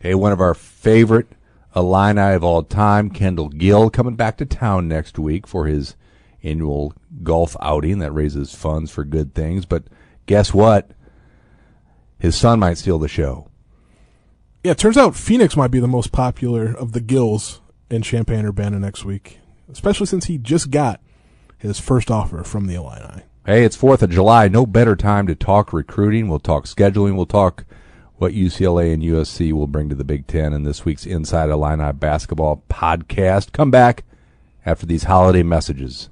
Hey, one of our favorite Illini of all time, Kendall Gill, coming back to town next week for his annual golf outing that raises funds for good things. But guess what? His son might steal the show. Yeah, it turns out Phoenix might be the most popular of the Gills in Champaign Urbana next week, especially since he just got his first offer from the Illini. Hey, it's 4th of July. No better time to talk recruiting. We'll talk scheduling. We'll talk what UCLA and USC will bring to the Big Ten in this week's Inside Illini Basketball podcast. Come back after these holiday messages.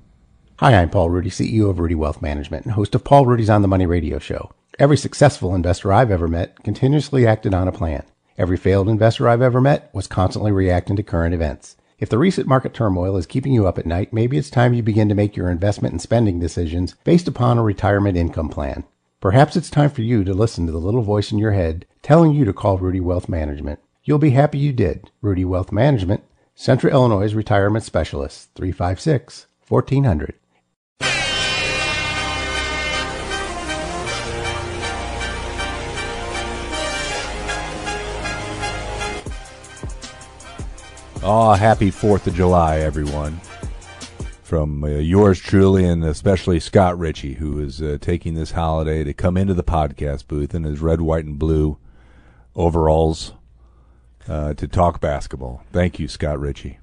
Hi, I'm Paul Rudy, CEO of Rudy Wealth Management and host of Paul Rudy's On the Money radio show. Every successful investor I've ever met continuously acted on a plan. Every failed investor I've ever met was constantly reacting to current events. If the recent market turmoil is keeping you up at night, maybe it's time you begin to make your investment and spending decisions based upon a retirement income plan. Perhaps it's time for you to listen to the little voice in your head telling you to call Rudy Wealth Management. You'll be happy you did. Rudy Wealth Management, Central Illinois Retirement Specialist, 356 1400. Oh, ah, happy 4th of July, everyone. From uh, yours truly and especially Scott Richey, who is uh, taking this holiday to come into the podcast booth in his red, white, and blue overalls uh, to talk basketball. Thank you, Scott Richey.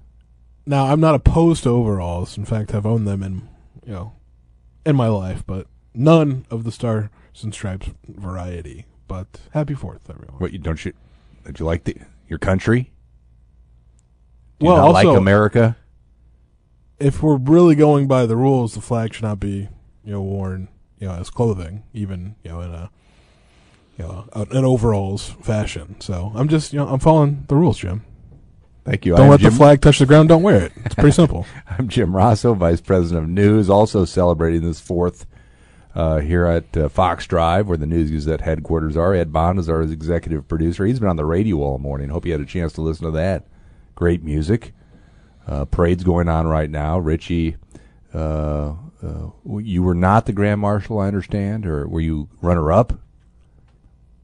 Now, I'm not opposed to overalls. In fact, I've owned them in, you know, in my life, but none of the stars and stripes variety. But happy Fourth, everyone. What you don't you? Did you like the your country? Do well, you not also, like America? If we're really going by the rules, the flag should not be, you know, worn, you know, as clothing, even, you know, in a, you know, an overalls fashion. So I'm just, you know, I'm following the rules, Jim. Thank you. Don't let Jim, the flag touch the ground. Don't wear it. It's pretty simple. I'm Jim Rossow, Vice President of News, also celebrating this fourth uh, here at uh, Fox Drive, where the News Gazette headquarters are. Ed Bond is our executive producer. He's been on the radio all morning. Hope you had a chance to listen to that. Great music. Uh, parade's going on right now. Richey, uh, uh, you were not the Grand Marshal, I understand, or were you runner up?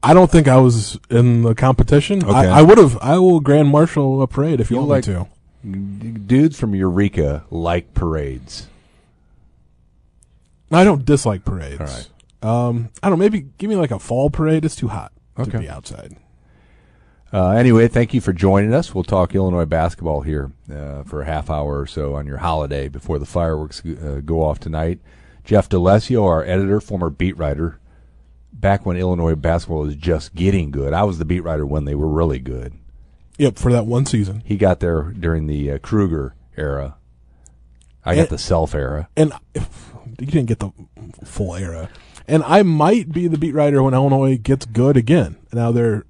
I don't think I was in the competition. Okay. I, I would have. I will Grand Marshal a parade if you, You want like- me to. Dudes from Eureka like parades. I don't dislike parades. All right. Um, I don't. Maybe give me like a fall parade. It's too hot Okay. to be outside. Uh, anyway, thank you for joining us. We'll talk Illinois basketball here uh, for a half hour or so on your holiday before the fireworks uh, go off tonight. Jeff D'Alessio, our editor, former beat writer, back when Illinois basketball was just getting good. I was the beat writer when they were really good. Yep, for that one season. He got there during the uh, Kruger era. I got the self era. And if, you didn't get the full era. And I might be the beat writer when Illinois gets good again. Now they're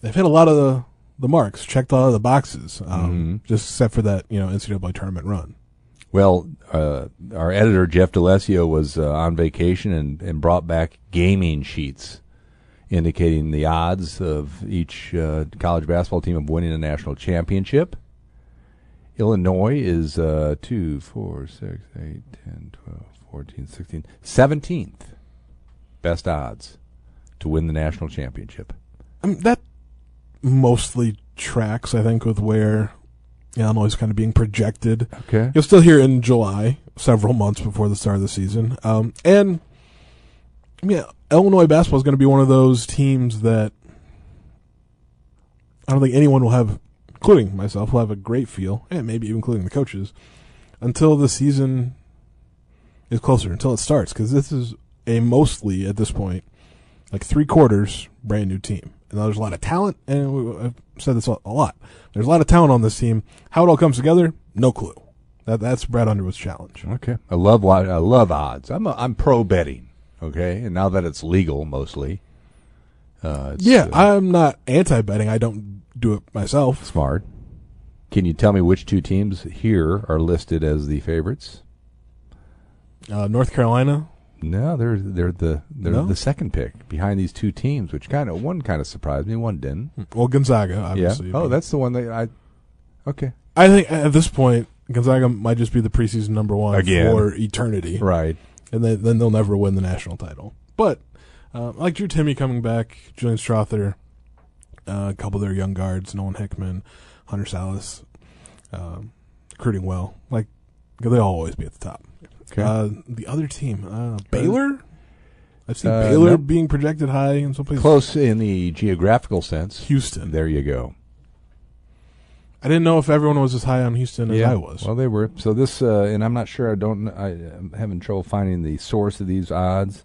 they've hit a lot of the the marks, checked a lot of the boxes, um, just except for that you know NCAA tournament run. Well, uh, our editor Jeff D'Alessio was uh, on vacation and, and brought back gaming sheets indicating the odds of each uh, college basketball team of winning a national championship. Illinois is uh, 2, 4, 6, 8, 10, 12, 14, 16, 17th best odds to win the national championship. I mean, that mostly tracks, I think, with where Illinois is kind of being projected. Okay. You'll still hear in July, several months before the start of the season. Um, and I mean, Illinois basketball is going to be one of those teams that I don't think anyone will have, including myself, will have a great feel, and maybe even including the coaches, until the season is closer, until it starts, because this is a mostly at this point like three quarters brand new team. There's a lot of talent, and we, I've said this a lot. There's a lot of talent on this team. How it all comes together, no clue. That that's Brad Underwood's challenge. Okay. I love I love odds. I'm a, I'm pro betting. Okay, and now that it's legal, mostly. Uh, it's, Yeah, uh, I'm not anti betting. I don't do it myself. smart. Can you tell me which two teams here are listed as the favorites? Uh, North Carolina, No, they're they're the they're No? the second pick behind these two teams, which kind of one kind of surprised me, one didn't. well, Gonzaga, obviously. yeah. Oh, but that's the one that I. Okay. I think at this point, Gonzaga might just be the preseason number one Again. for eternity, Right. and then then they'll never win the national title. But uh, like Drew Timme coming back, Julian Strawther, uh, a couple of their young guards, Nolan Hickman, Hunter Sallis, um, recruiting well. Like they'll always be at the top. Okay. Uh, the other team, uh, Baylor. I've seen Uh, Baylor nope. being projected high in some places. Close in the geographical sense. Houston. There you go. I didn't know if everyone was as high on Houston as I was. Well, they were. So this, uh, and I'm not sure. I don't. I, I'm having trouble finding the source of these odds.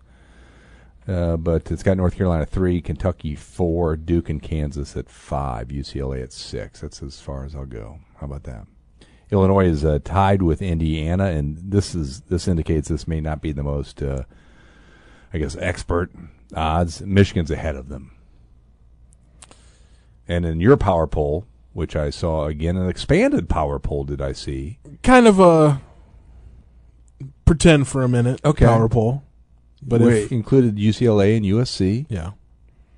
Uh, but it's got North Carolina three, Kentucky four, Duke and Kansas at five, UCLA at six. That's as far as I'll go. How about that? Illinois is uh, tied with Indiana, and this is this indicates this may not be the most, uh, I guess, expert odds. Michigan's ahead of them. And in your power poll, which I saw again, an expanded power poll, did I see? kind of a pretend for a minute Okay. power poll. But included UCLA and USC. yeah,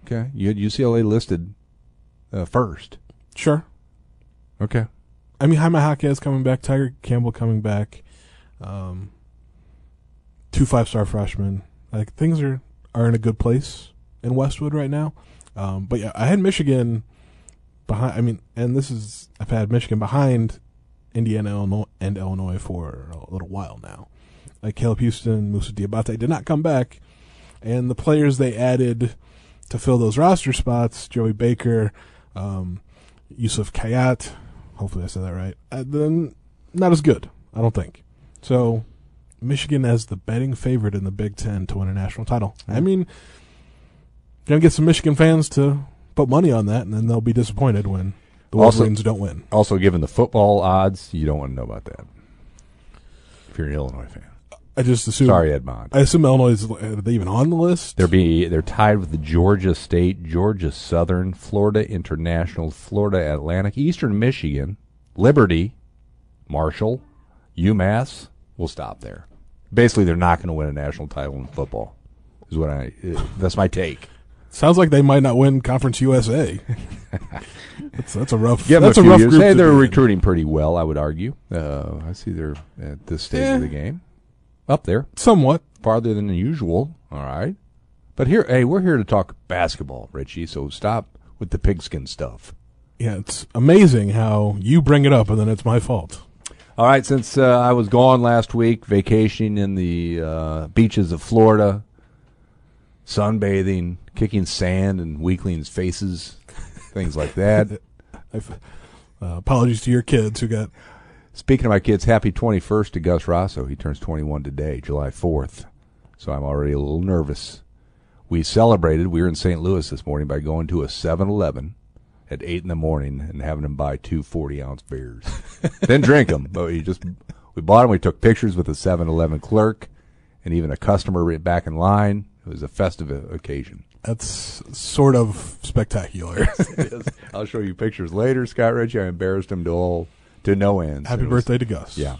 Okay, you had UCLA listed uh, first. sure. Okay, I mean, Jaime Jaquez coming back, Tiger Campbell coming back, um, two five star freshmen. Like things are are in a good place in Westwood right now. Um, but yeah, I had Michigan behind. I mean, and this is I've had Michigan behind Indiana, Illinois, and Illinois for a little while now. Like Caleb Houston, Moussa Diabate did not come back, and the players they added to fill those roster spots, Joey Baker, um, Youssef Khayat, hopefully I said that right, uh, then not as good, I don't think. So Michigan as the betting favorite in the Big Ten to win a national title. I mean, gonna get some Michigan fans to put money on that, and then they'll be disappointed when the Also- Wolverines don't win. Also, given the football odds, you don't want to know about that. If you're an Illinois fan, I just assume. sorry, Edmond. I assume Illinois is are they even on the list? They're be they're tied with the Georgia State, Georgia Southern, Florida International, Florida Atlantic, Eastern Michigan, Liberty, Marshall, UMass. We'll stop there. Basically, they're not going to win a national title in football. Is what I. uh, That's my take. Sounds like they might not win Conference USA. that's, that's a rough. Yeah, that's a a, rough years. group. Hey, they're in. recruiting pretty well. I would argue. Uh, I see they're at this stage Yeah. of the game up there, somewhat. farther than usual. All right, but here, hey, we're here to talk basketball, Richey. So stop with the pigskin stuff. Yeah, it's amazing how you bring it up and then it's my fault. All right, since uh, I was gone last week, vacationing in the uh, beaches of Florida, sunbathing, kicking sand in weaklings' faces, things like that. I've, uh, apologies to your kids who got. Speaking of my kids, happy 21st to Gus Rossow. He turns 21 today, July 4th. So I'm already a little nervous. We celebrated, we were in St. Louis this morning by going to a 7 Eleven at 8 in the morning and having him buy two 40 ounce beers. Didn't drink them, but we just, we bought them. We took pictures with the 7 Eleven clerk and even a customer right back in line. It was a festive occasion. That's sort of spectacular. I'll show you pictures later, Scott Richey. I embarrassed him to all, to no end. Happy birthday to Gus. Yeah.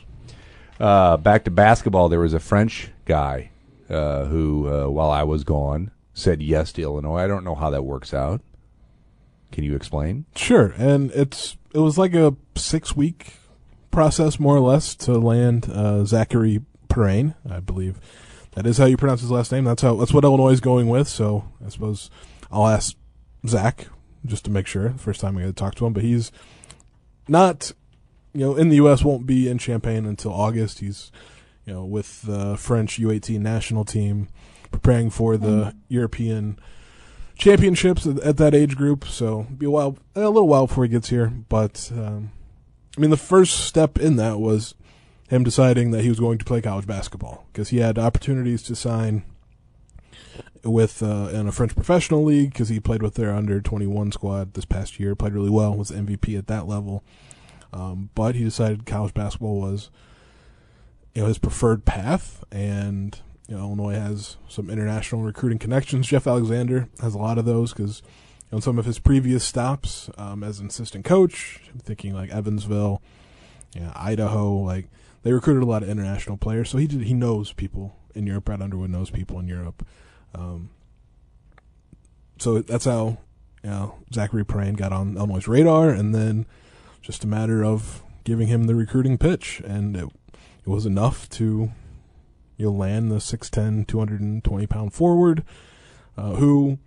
Uh, back to basketball, there was a French guy uh, who, uh, while I was gone, said yes to Illinois. I don't know how that works out. Can you explain? Sure, and it's it was like a six week process more or less to land uh, Zacharie Perrin, I believe. That is how you pronounce his last name. That's how that's what Illinois is going with. So I suppose I'll ask Zach just to make sure. First time I get to talk to him, but he's not, you know, in the U.S. won't be in Champaign until August. He's, you know, with the French U18 national team preparing for the European championships at, at that age group. So be a while, a little while before he gets here. But um, I mean, the first step in that was him deciding that he was going to play college basketball because he had opportunities to sign with uh, in a French professional league because he played with their under 21 squad this past year, played really well, was MVP at that level. Um, but he decided college basketball was you know his preferred path, and you know Illinois has some international recruiting connections. Jeff Alexander has a lot of those because on some of his previous stops um, as an assistant coach, I'm thinking like Evansville, Idaho, like they recruited a lot of international players. So he did, he knows people in Europe. Brad Underwood knows people in Europe. Um, so that's how you know, Zacharie Perrin got on Illinois' radar, and then just a matter of giving him the recruiting pitch, and it, it was enough to you'll land the 6'10", 220 pound forward, uh, who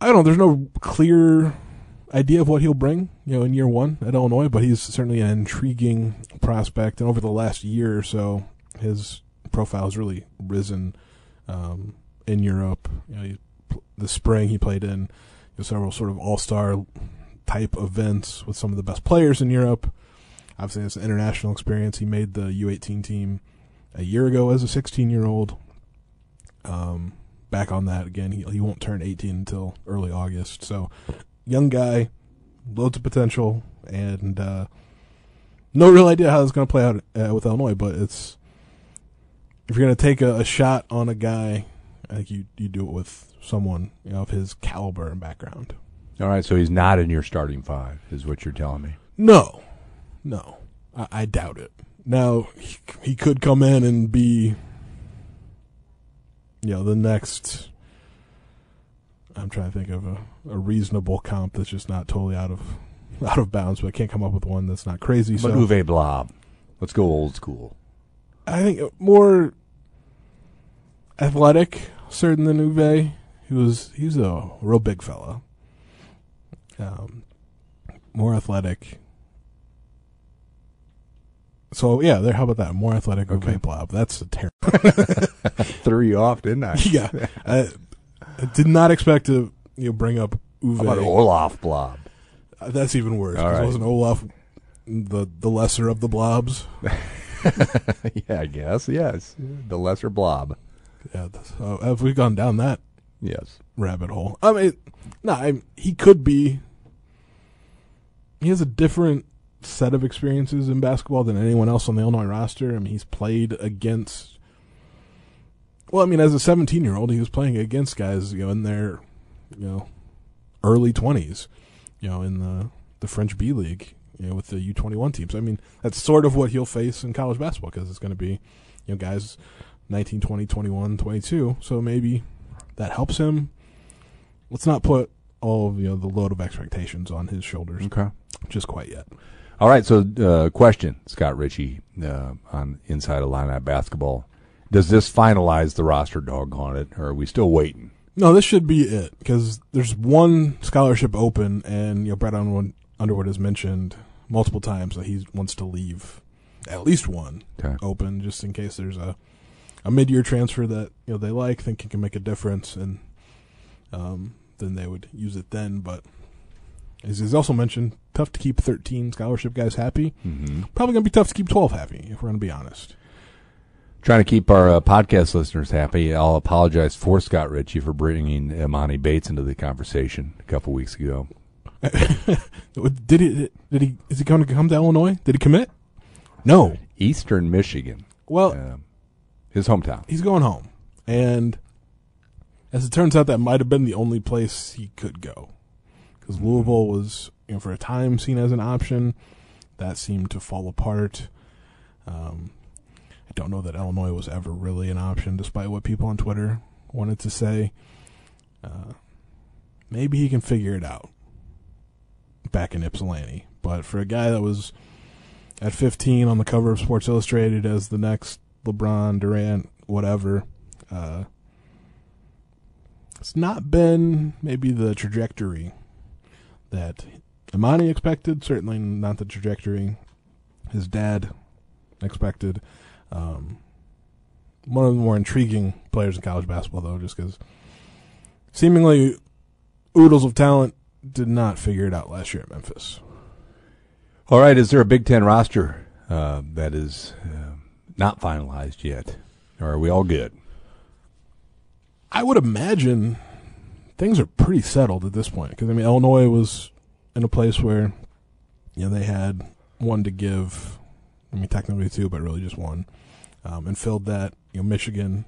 I don't know. There's no clear idea of what he'll bring, you know, in year one at Illinois, but he's certainly an intriguing prospect. And over the last year or so, his profile has really risen um, in Europe. You know, he, the spring he played in you know, several sort of all-star type events with some of the best players in Europe. Obviously, it's an international experience. He made the U18 team a year ago as a 16-year-old. Um, back on that again. He he won't turn 18 until early August. So, young guy, loads of potential, and uh, no real idea how it's going to play out uh, with Illinois. But it's if you're going to take a, a, shot on a guy, I think you you do it with someone you know of his caliber and background. All right, so he's not in your starting five, is what you're telling me. No, no, I, I doubt it. Now he, he could come in and be you know, the next. I'm trying to think of a, a reasonable comp that's just not totally out of out of bounds, but I can't come up with one that's not crazy. But so Uwe Blab. Let's go old school. I think more athletic, certain than Uwe. He was he was a real big fella. Um, more athletic. So yeah, there. How about that? More athletic. Okay. Blab. That's a terrible. Threw you off, didn't I? yeah, I, I did not expect to you know bring up Uwe. How about Olaf Blob? Uh, That's even worse. Right. Wasn't Olaf the the lesser of the blobs? yeah, I guess. Yes. The lesser blob. Yeah. So have we gone down that Yes. rabbit hole? I mean, no, I, he could be. He has a different set of experiences in basketball than anyone else on the Illinois roster. I mean, he's played against. Well, I mean, as a 17 year old, he was playing against guys, you know, in their, you know, early 20s, you know, in the the French B League, you know, with the U21 teams. I mean, that's sort of what he'll face in college basketball because it's going to be, you know, guys 19, 20, 21, 22. So maybe that helps him. Let's not put all of you know the load of expectations on his shoulders Okay. just quite yet. All right. So, uh, question, Scott Richey, uh, on Inside Illini Basketball. Does this finalize the roster doggone it, or are we still waiting? No, this should be it because there's one scholarship open, and you know Brett Underwood, Underwood has mentioned multiple times that he wants to leave at least one Okay. open just in case there's a a mid year transfer that you know they like, think it can make a difference, and um, then they would use it then. But as he's also mentioned, tough to keep 13 scholarship guys happy. Mm-hmm. Probably gonna be tough to keep 12 happy if we're gonna be honest. Trying to keep our uh, podcast listeners happy. I'll apologize for Scott Richey for bringing Emoni Bates into the conversation a couple weeks ago. Did he? Did he? Is he going to come to Illinois? Did he commit? No. Eastern Michigan, Well, um, his hometown. he's going home, and as it turns out, that might have been the only place he could go, because Louisville was, you know, for a time seen as an option. That seemed to fall apart. Um, I don't know that Illinois was ever really an option, despite what people on Twitter wanted to say. Uh, maybe he can figure it out back in Ypsilanti, but for a guy that was at 15 on the cover of Sports Illustrated as the next LeBron, Durant, whatever. Uh, it's not been maybe the trajectory that Emoni expected. Certainly not the trajectory his dad expected. Um, one of the more intriguing players in college basketball, though, just because seemingly oodles of talent did not figure it out last year at Memphis. All right, is there a Big Ten roster uh, that is uh, not finalized yet? Or are we all good? I would imagine things are pretty settled at this point because I mean Illinois was in a place where you know they had one to give. I mean technically two, but really just one, um, and filled that. You know Michigan,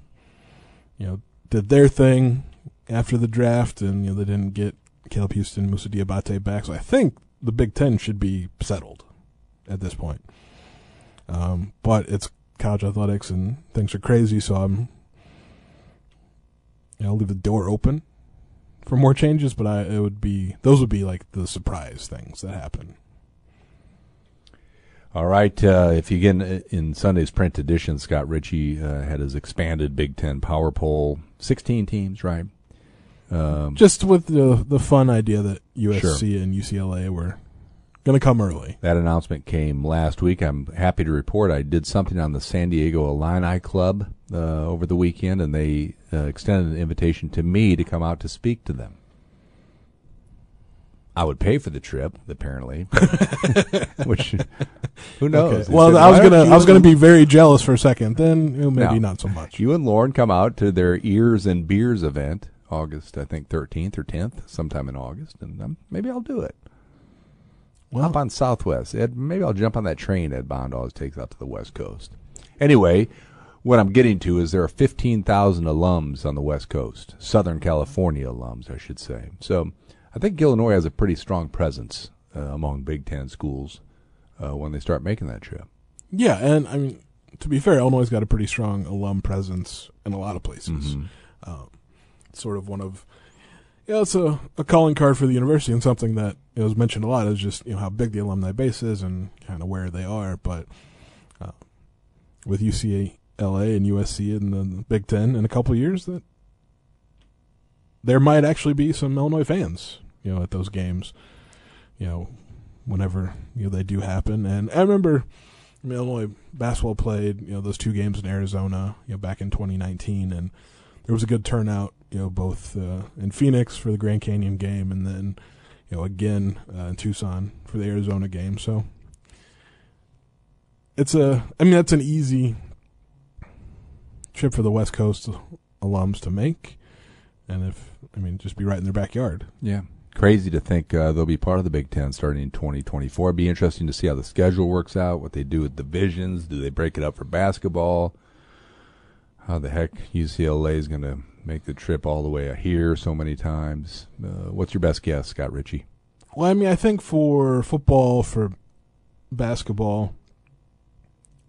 you know did their thing after the draft, and you know they didn't get Caleb Houston, Moussa Diabate back. So I think the Big Ten should be settled at this point. Um, but it's college athletics and things are crazy, so I'm you know, leave the door open for more changes, but I it would be those would be like the surprise things that happen. All right. Uh, if you get in, in Sunday's print edition, Scott Richey uh, had his expanded Big Ten power poll, 16 teams, right? Um, Just with the the fun idea that USC and UCLA were going to come early. That announcement came last week. I'm happy to report I did something on the San Diego Illini Club uh, over the weekend, and they uh, extended an invitation to me to come out to speak to them. I would pay for the trip, apparently, which who knows? Okay. Well, said, I was gonna I was gonna be very jealous for a second. Then maybe No. not so much. You and Lauren come out to their Ears and Beers event, August I think 13th or 10th, sometime in August, and um, maybe I'll do it. Well, Up on Southwest. Ed, maybe I'll jump on that train Ed Bond always takes out to the West Coast. Anyway, what I'm getting to is there are 15,000 alums on the West Coast, Southern California alums, I should say. So I think Illinois has a pretty strong presence uh, among Big Ten schools uh, when they start making that trip. yeah, and I mean to be fair, Illinois has got a pretty strong alum presence in a lot of places. Mhm. Um, sort of one of yeah, it's a, a calling card for the university and something that you know, was mentioned a lot is just you know how big the alumni base is and kind of where they are. But uh, with UCLA and USC in the Big Ten in a couple years, that there might actually be some Illinois fans, you know, at those games. You know, whenever you know they do happen. And I remember I mean, Illinois basketball played you know those two games in Arizona, you know, back in 2019, and there was a good turnout, you know, both uh, in Phoenix for the Grand Canyon game, and then you know again uh, in Tucson for the Arizona game. So it's a, I mean, that's an easy trip for the West Coast alums to make, and if I mean, just be right in their backyard. Yeah. Crazy to think uh, they'll be part of the Big Ten starting in 2024. It'd be interesting to see how the schedule works out, what they do with divisions. Do they break it up for basketball? How the heck UCLA is going to make the trip all the way here so many times? Uh, what's your best guess, Scott Richey? Well, I mean, I think for football, for basketball,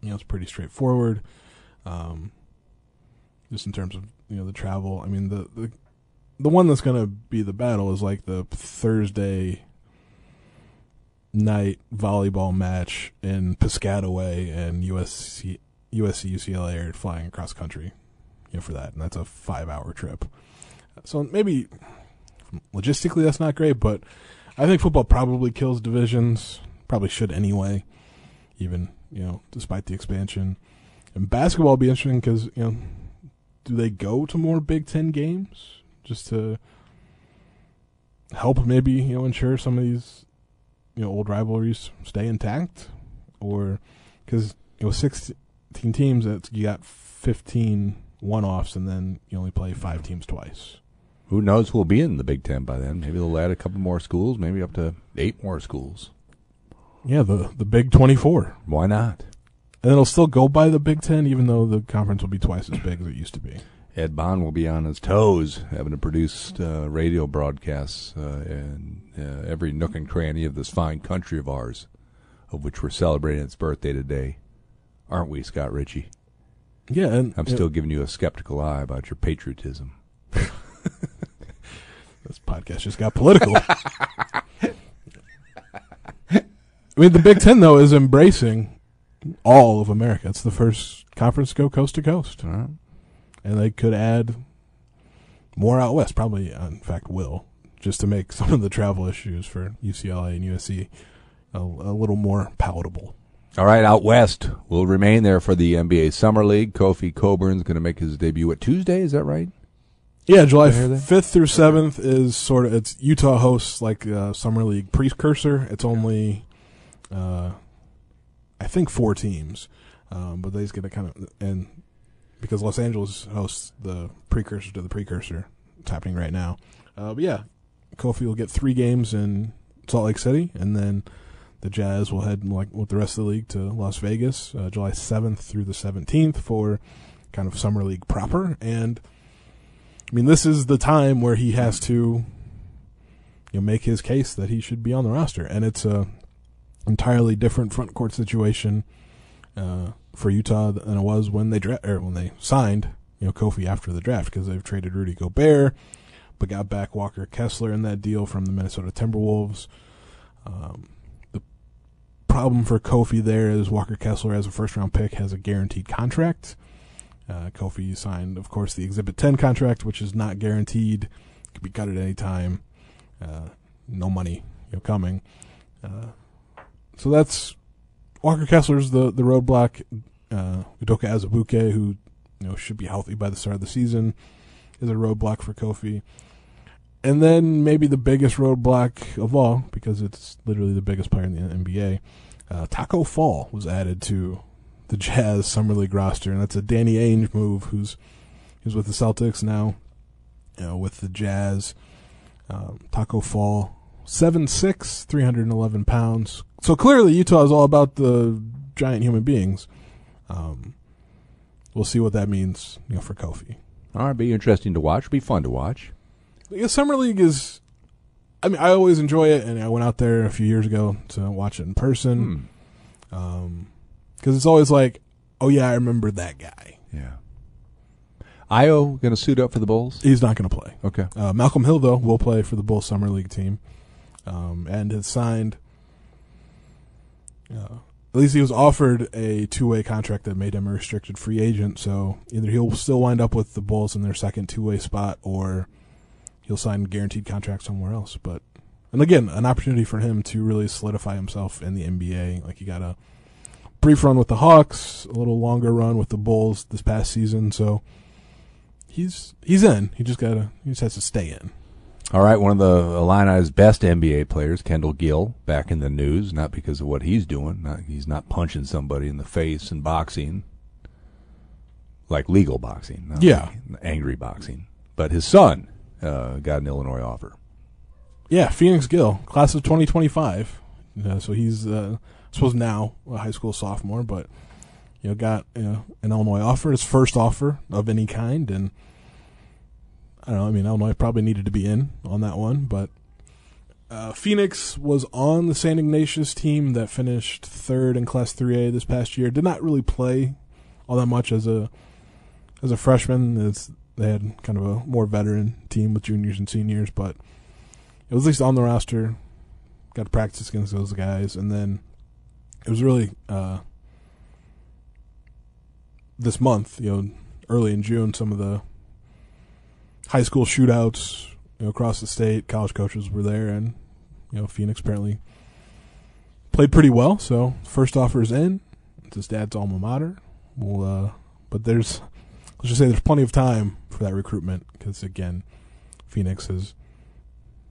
you know, it's pretty straightforward. Um, just in terms of you know the travel. I mean, the the the one that's going to be the battle is like the Thursday night volleyball match in Piscataway, and USC USC UCLA are flying across country, you know, for that, and that's a five hour trip. So maybe logistically that's not great, but I think football probably kills divisions. Probably should anyway, even you know, despite the expansion. And basketball will be interesting because you know, do they go to more Big Ten games just to help maybe you know ensure some of these you know old rivalries stay intact, or because you know sixteen teams, that you got 15 one-offs, and then you only play five teams twice. Who knows who will be in the Big Ten by then? Maybe they'll add a couple more schools, maybe up to eight more schools. Yeah, the the Big 24. Why not? And it'll still go by the Big Ten, even though the conference will be twice as big as it used to be. Ed Bond will be on his toes, having to produce uh, radio broadcasts uh, in uh, every nook and cranny of this fine country of ours, of which we're celebrating its birthday today, aren't we, Scott Richey? Yeah, and I'm still giving you a skeptical eye about your patriotism. this podcast just got political. I mean, the Big Ten though is embracing all of America. It's the first conference to go coast to coast, right. and they could add more out west. Probably, uh, in fact, will just to make some of the travel issues for UCLA and USC a, a little more palatable. All right, out west, we'll remain there for the NBA Summer League. Kofi Cockburn's going to make his debut at Tuesday. Is that right? Yeah, July Did I hear that? fifth through seventh is sort of it's Utah hosts like uh, summer league precursor. It's only, uh, I think four teams, um, but they just get to kind of and because Los Angeles hosts the precursor to the precursor. It's happening right now. Uh, but yeah, Kofi will get three games in Salt Lake City, and then the Jazz will head like with the rest of the league to Las Vegas, uh, July seventh through the seventeenth for kind of summer league proper and. I mean, this is the time where he has to, you know, make his case that he should be on the roster, and it's a entirely different front court situation uh, for Utah than it was when they dra- or when they signed, you know, Kofi after the draft because they've traded Rudy Gobert, but got back Walker Kessler in that deal from the Minnesota Timberwolves. Um, problem for Kofi there is Walker Kessler, as a first round pick, has a guaranteed contract. Uh, Kofi signed, of course, the Exhibit 10 contract, which is not guaranteed could be cut at any time. Uh, no money, you know, coming. Uh, so that's Walker Kessler's the the roadblock. Uh, Udoka Azubuike, who you know should be healthy by the start of the season, is a roadblock for Kofi. And then maybe the biggest roadblock of all, because it's literally the biggest player in the NBA, uh, Tacko Fall was added to the Jazz Summer League roster, and that's a Danny Ainge move. Who's who's with the Celtics now, you know, with the Jazz. Um, Tacko Fall, seven six, three hundred and eleven pounds. So clearly, Utah is all about the giant human beings. Um, we'll see what that means, you know, for Kofi. All right, be interesting to watch. Be fun to watch. The summer league is. I mean, I always enjoy it, and I went out there a few years ago to watch it in person. Hmm. Um, because it's always like, oh yeah, I remember that guy. Yeah. Ayo going to suit up for the Bulls? He's not going to play. Okay. Uh, Malcolm Hill though will play for the Bulls summer league team, um, and has signed. Uh, at least he was offered a two-way contract that made him a restricted free agent. So either he'll still wind up with the Bulls in their second two-way spot, or he'll sign guaranteed contract somewhere else. But and again, an opportunity for him to really solidify himself in the NBA. Like he got a brief run with the Hawks, a little longer run with the Bulls this past season. So he's he's in. He just gotta he just has to stay in. All right, one of the Illini's best NBA players, Kendall Gill, back in the news, not because of what he's doing. Not, he's not punching somebody in the face and boxing, like legal boxing. not Yeah. like angry boxing. But his son uh, got an Illinois offer. Yeah, Phoenix Gill, class of 2025. Uh, so he's, uh, I suppose now a high school sophomore, but you know got you know, an Illinois offer, his first offer of any kind, and I don't know. I mean, Illinois probably needed to be in on that one, but uh, Phoenix was on the San Ignatius team that finished third in Class 3A this past year. Did not really play all that much as a as a freshman. It's, they had kind of a more veteran team with juniors and seniors, but it was at least on the roster. Got to practice against those guys, and then it was really uh, this month, you know, early in June, some of the high school shootouts you know, across the state. College coaches were there, and you know, Phoenix apparently played pretty well. So first offer is in. It's his dad's alma mater. Well, uh, but there's let's just say there's plenty of time for that recruitment because again, Phoenix has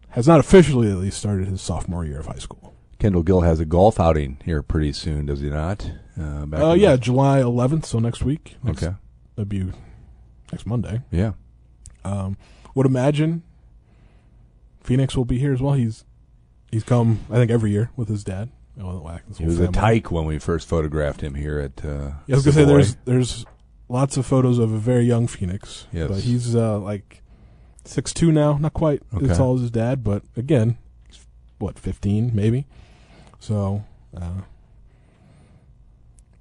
has not officially at least started his sophomore year of high school. Kendall Gill has a golf outing here pretty soon, does he not? Uh, Uh, yeah, July 11th, so next week. Next, Okay. that'd be next Monday. Yeah. Um, would imagine Phoenix will be here as well. He's he's come, I think, every year with his dad. Know, He was a tyke when we first photographed him here at. Uh, Yeah, I was gonna say there's there's lots of photos of a very young Phoenix. Yes. but he's uh, like six two now, not quite Okay. as tall as his dad, but again, what fifteen maybe. So, uh,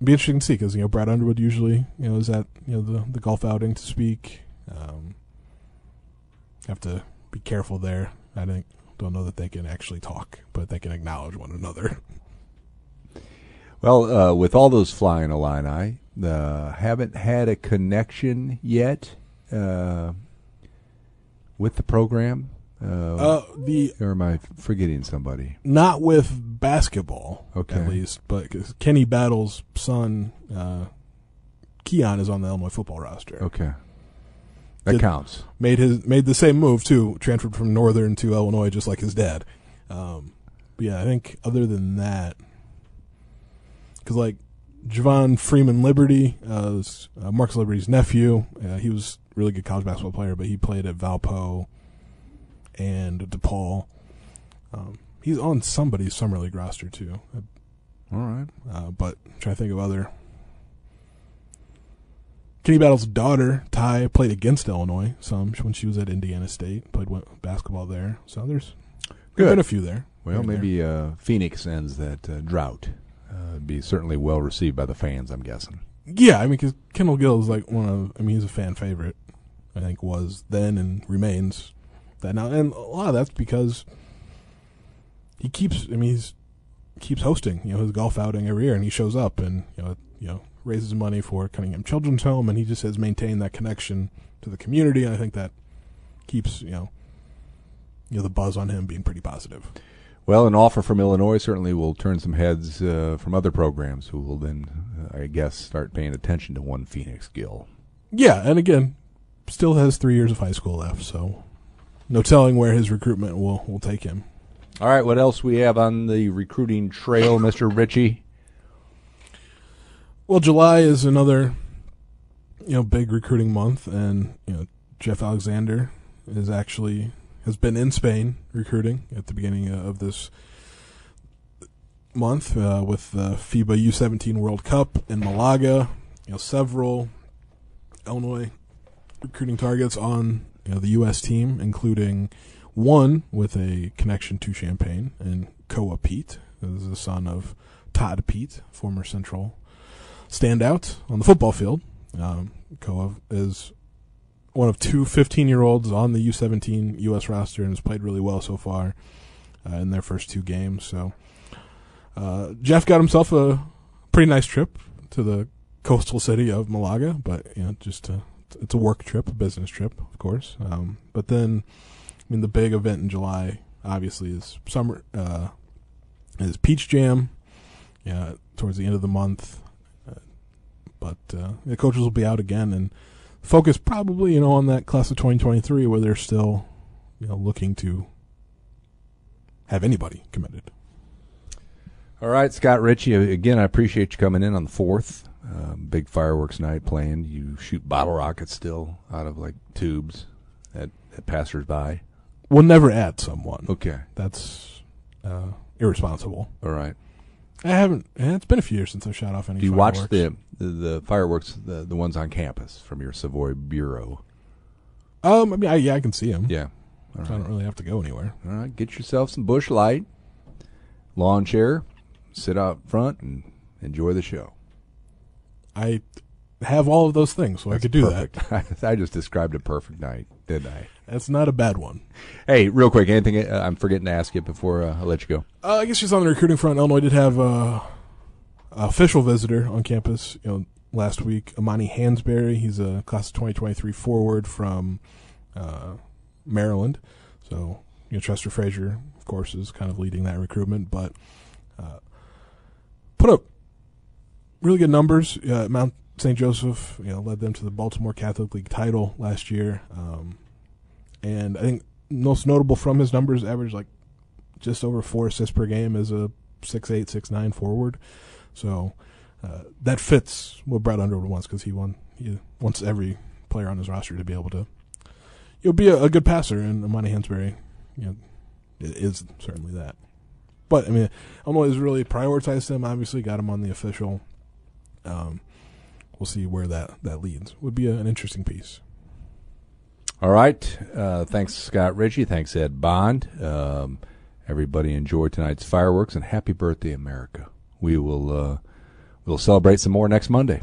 be interesting to see because you know Brad Underwood usually you know is at you know the the golf outing to speak. Um, have to be careful there. I think don't know that they can actually talk, but they can acknowledge one another. Well, uh, with all those flying Illini, uh, haven't had a connection yet uh, with the program. Uh, Uh, the or am I forgetting somebody? not with basketball, Okay. at least, but 'cause Kenny Battle's son, uh, Keon, is on the Illinois football roster. Okay, that Did- counts. Made his made the same move too, transferred from Northern to Illinois, just like his dad. Um, but yeah, I think other than that, because like Javon Freeman Liberty, uh, uh, Marcus Liberty's nephew, uh, he was a really good college basketball player, but he played at Valpo and DePaul. Um, he's on somebody's summer league roster too. All right. Uh, but I'm trying to think of other. Kenny Battle's daughter, Ty, played against Illinois some when she was at Indiana State. Played basketball there. So there's Good. been a few there. Well, there. maybe uh, Phoenix ends that uh, drought. Uh, be certainly well received by the fans. I'm guessing. Yeah, I mean, because Kendall Gill is like one of. I mean, he's a fan favorite. I think was then and remains that now, and a lot of that's because he keeps. I mean, he's keeps hosting. You know, his golf outing every year, and he shows up and you know, you know, raises money for Cunningham Children's Home, and he just has maintained that connection to the community. And I think that keeps you know you know the buzz on him being pretty positive. Well, an offer from Illinois certainly will turn some heads uh, from other programs who will then, uh, I guess, start paying attention to one Phoenix Gill. Yeah, and again, still has three years of high school left, so no telling where his recruitment will will take him. All right, what else we have on the recruiting trail, Mister Richey? Well, July is another you know big recruiting month, and you know Jeff Alexander is actually has been in Spain recruiting at the beginning of this month uh, with the FIBA U17 World Cup in Malaga. You know, several Illinois recruiting targets on you know the U.S. team, including one with a connection to Champaign and Koa Peat, is the son of Todd Peat, former Central standout on the football field. Um, Koa is one of two 15 year olds on the U17 U.S. roster and has played really well so far uh, in their first two games. So uh, Jeff got himself a pretty nice trip to the coastal city of Malaga, but you know, just a, it's a work trip, a business trip, of course. Um, but then, I mean, the big event in July obviously is summer uh, is Peach Jam. Yeah, towards the end of the month. Uh, but uh, the coaches will be out again and focus probably you know on that class of 2023 where they're still you know looking to have anybody committed. All right, Scott Richey. Again, I appreciate you coming in on the fourth. Um, big fireworks night planned. You shoot bottle rockets still out of like tubes at, at passersby. We'll never add someone. Okay. That's uh, irresponsible. All right. I haven't. eh, It's been a few years since I shot off any. Do you watch fireworks. the, the the fireworks, the the ones on campus from your Savoy bureau? Um, I mean, I, yeah, I can see them. Yeah. So I don't really have to go anywhere. All right. Get yourself some Busch Light, lawn chair, sit out front, and enjoy the show. I have all of those things, so I could do that. I just described a perfect night, didn't I? That's not a bad one. Hey, real quick, anything uh, I'm forgetting to ask you before uh, I let you go? Uh, I guess just on the recruiting front, Illinois did have uh, a official visitor on campus. You know, last week, Amani Hansberry. He's a class of 2023 forward from uh, Maryland. So, you know, Chester Frazier, of course, is kind of leading that recruitment, but uh, put up really good numbers. Uh, Mount St. Joseph, you know, led them to the Baltimore Catholic League title last year. Um, and I think most notable from his numbers, average like just over four assists per game as a six eight six nine forward. So uh, that fits what Brad Underwood wants because he won. He wants every player on his roster to be able to, you will be a, a good passer, and Amani Hansberry, you know, is certainly that. But I mean, Illinois has really prioritized him. Obviously, got him on the official. Um, we'll see where that that leads. Would be a, an interesting piece. All right. Uh, thanks, Scott Richey. Thanks, Ed Bond. Um, everybody enjoy tonight's fireworks and happy birthday, America. We will uh, we'll celebrate some more next Monday.